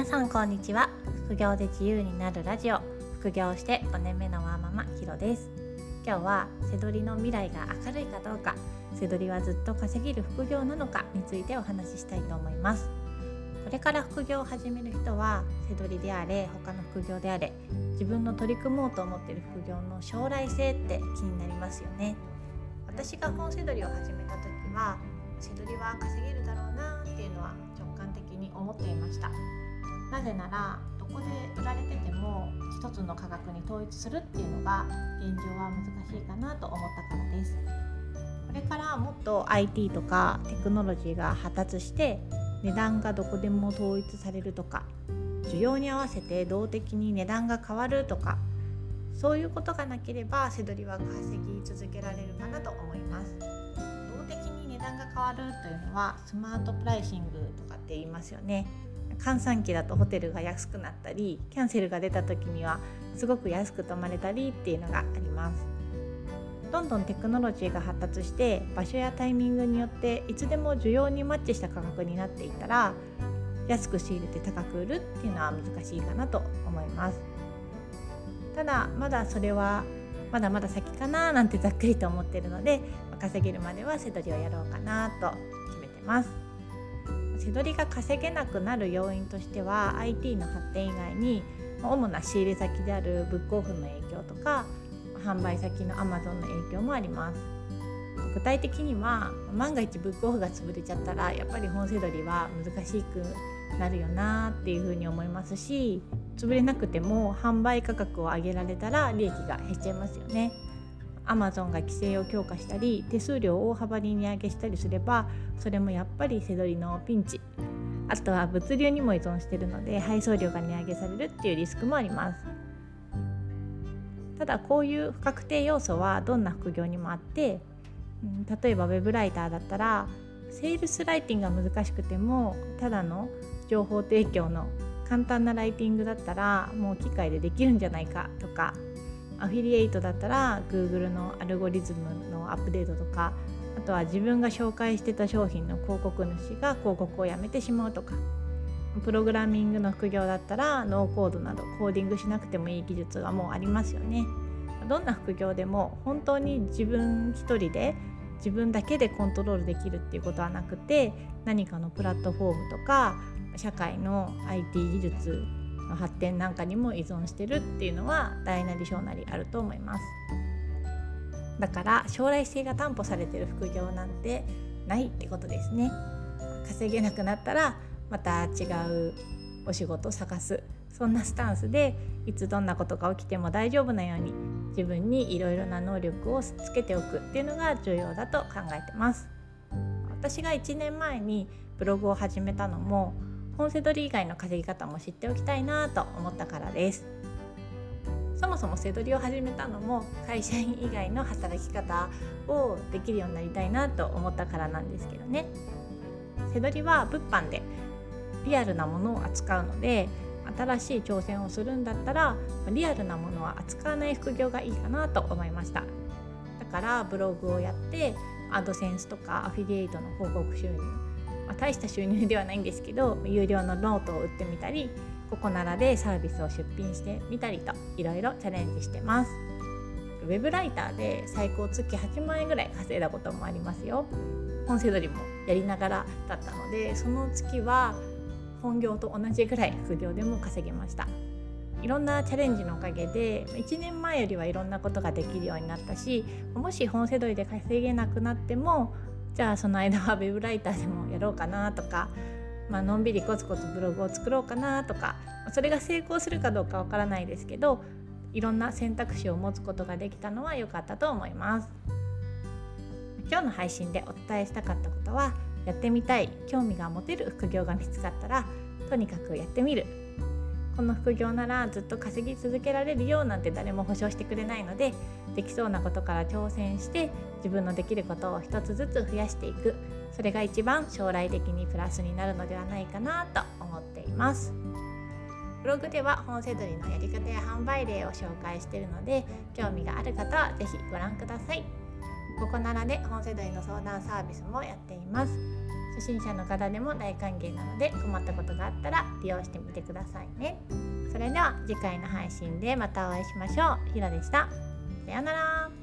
皆さんこんにちは。副業で自由になるラジオ。副業して5年目のワーママひろです。今日は背取りの未来が明るいかどうか。背取りはずっと稼げる副業なのかについてお話ししたいと思います。これから副業を始める人は背取りであれ他の副業であれ自分の取り組もうと思っている副業の将来性って気になりますよね。私が本背取りを始めた時は背取りは稼げるだろうなっていうのは直感的に思っていました。なぜならどこで売られてても一つの価格に統一するっていうのが現状は難しいかなと思ったからです。これからもっと IT とかテクノロジーが発達して値段がどこでも統一されるとか需要に合わせて動的に値段が変わるとかそういうことがなければ背取りは稼ぎ続けられるかなと思います。動的に値段が変わるというのはスマートプライシングとかって言いますよね。閑散期だとホテルが安くなったりキャンセルが出た時にはすごく安く泊まれたりっていうのがあります。どんどんテクノロジーが発達して場所やタイミングによっていつでも需要にマッチした価格になっていたら安く仕入れて高く売るっていうのは難しいかなと思います。ただまだそれはまだまだ先かななんてざっくりと思ってるので稼げるまでは背取りをやろうかなと決めてます。背取りが稼げなくなる要因としては IT の発展以外に主な仕入れ先であるブックオフの影響とか販売先の Amazon の影響もあります具体的には万が一ブックオフが潰れちゃったらやっぱり本背取りは難しくなるよなっていうふうに思いますし潰れなくても販売価格を上げられたら利益が減っちゃいますよね。アマゾンが規制を強化したり手数料を大幅に値上げしたりすればそれもやっぱり背取りのピンチ。あとは物流にも依存しているので配送料が値上げされるっていうリスクもあります。ただこういう不確定要素はどんな副業にもあって例えば web ライターだったらセールスライティングが難しくてもただの情報提供の簡単なライティングだったらもう機械でできるんじゃないかとかアフィリエイトだったら Google のアルゴリズムのアップデートとかあとは自分が紹介してた商品の広告主が広告をやめてしまうとかプログラミングの副業だったらノーコードなどコーディングしなくてもいい技術がもうありますよね。どんな副業でも本当に自分一人で自分だけでコントロールできるっていうことはなくて何かのプラットフォームとか社会の IT 技術の発展なんかにも依存してるっていうのは大なり小なりあると思います。だから将来性が担保されてる副業なんてないってことですね。稼げなくなったらまた違うお仕事を探す。そんなスタンスでいつどんなことが起きても大丈夫なように自分にいろいろな能力をつけておくっていうのが重要だと考えてます。私が1年前にブログを始めたのも本セドリ以外の稼ぎ方も知っておきたいなと思ったからです。そもそもセドリを始めたのも会社員以外の働き方をできるようになりたいなと思ったからなんですけどね。セドリは物販でリアルなものを扱うので新しい挑戦をするんだったらリアルなものは扱わない副業がいいかなと思いました。だからブログをやってアドセンスとかアフィリエイトの広告収入まあ、大した収入ではないんですけど有料のノートを売ってみたりココナラでサービスを出品してみたりといろいろチャレンジしてます。ウェブライターで最高月8万円ぐらい稼いだこともありますよ。本セドリもやりながらだったのでその月は本業と同じぐらい副業でも稼げました。いろんなチャレンジのおかげで1年前よりはいろんなことができるようになったしもし本セドリで稼げなくなってもじゃあその間はウェブライターでもやろうかなとか、まあのんびりコツコツブログを作ろうかなとかそれが成功するかどうかわからないですけどいろんな選択肢を持つことができたのは良かったと思います。今日の配信でお伝えしたかったことはやってみたい興味が持てる副業が見つかったらとにかくやってみるこの副業ならずっと稼ぎ続けられるよなんて誰も保証してくれないのでできそうなことから挑戦して自分のできることを一つずつ増やしていく。それが一番将来的にプラスになるのではないかなと思っています。ブログでは本セドリのやり方や販売例を紹介しているので興味がある方は是非ご覧ください。ここならで本セドリの相談サービスもやっています。初心者の方でも大歓迎なので困ったことがあったら利用してみてくださいね。それでは次回の配信でまたお会いしましょう。ひろでした。さようなら。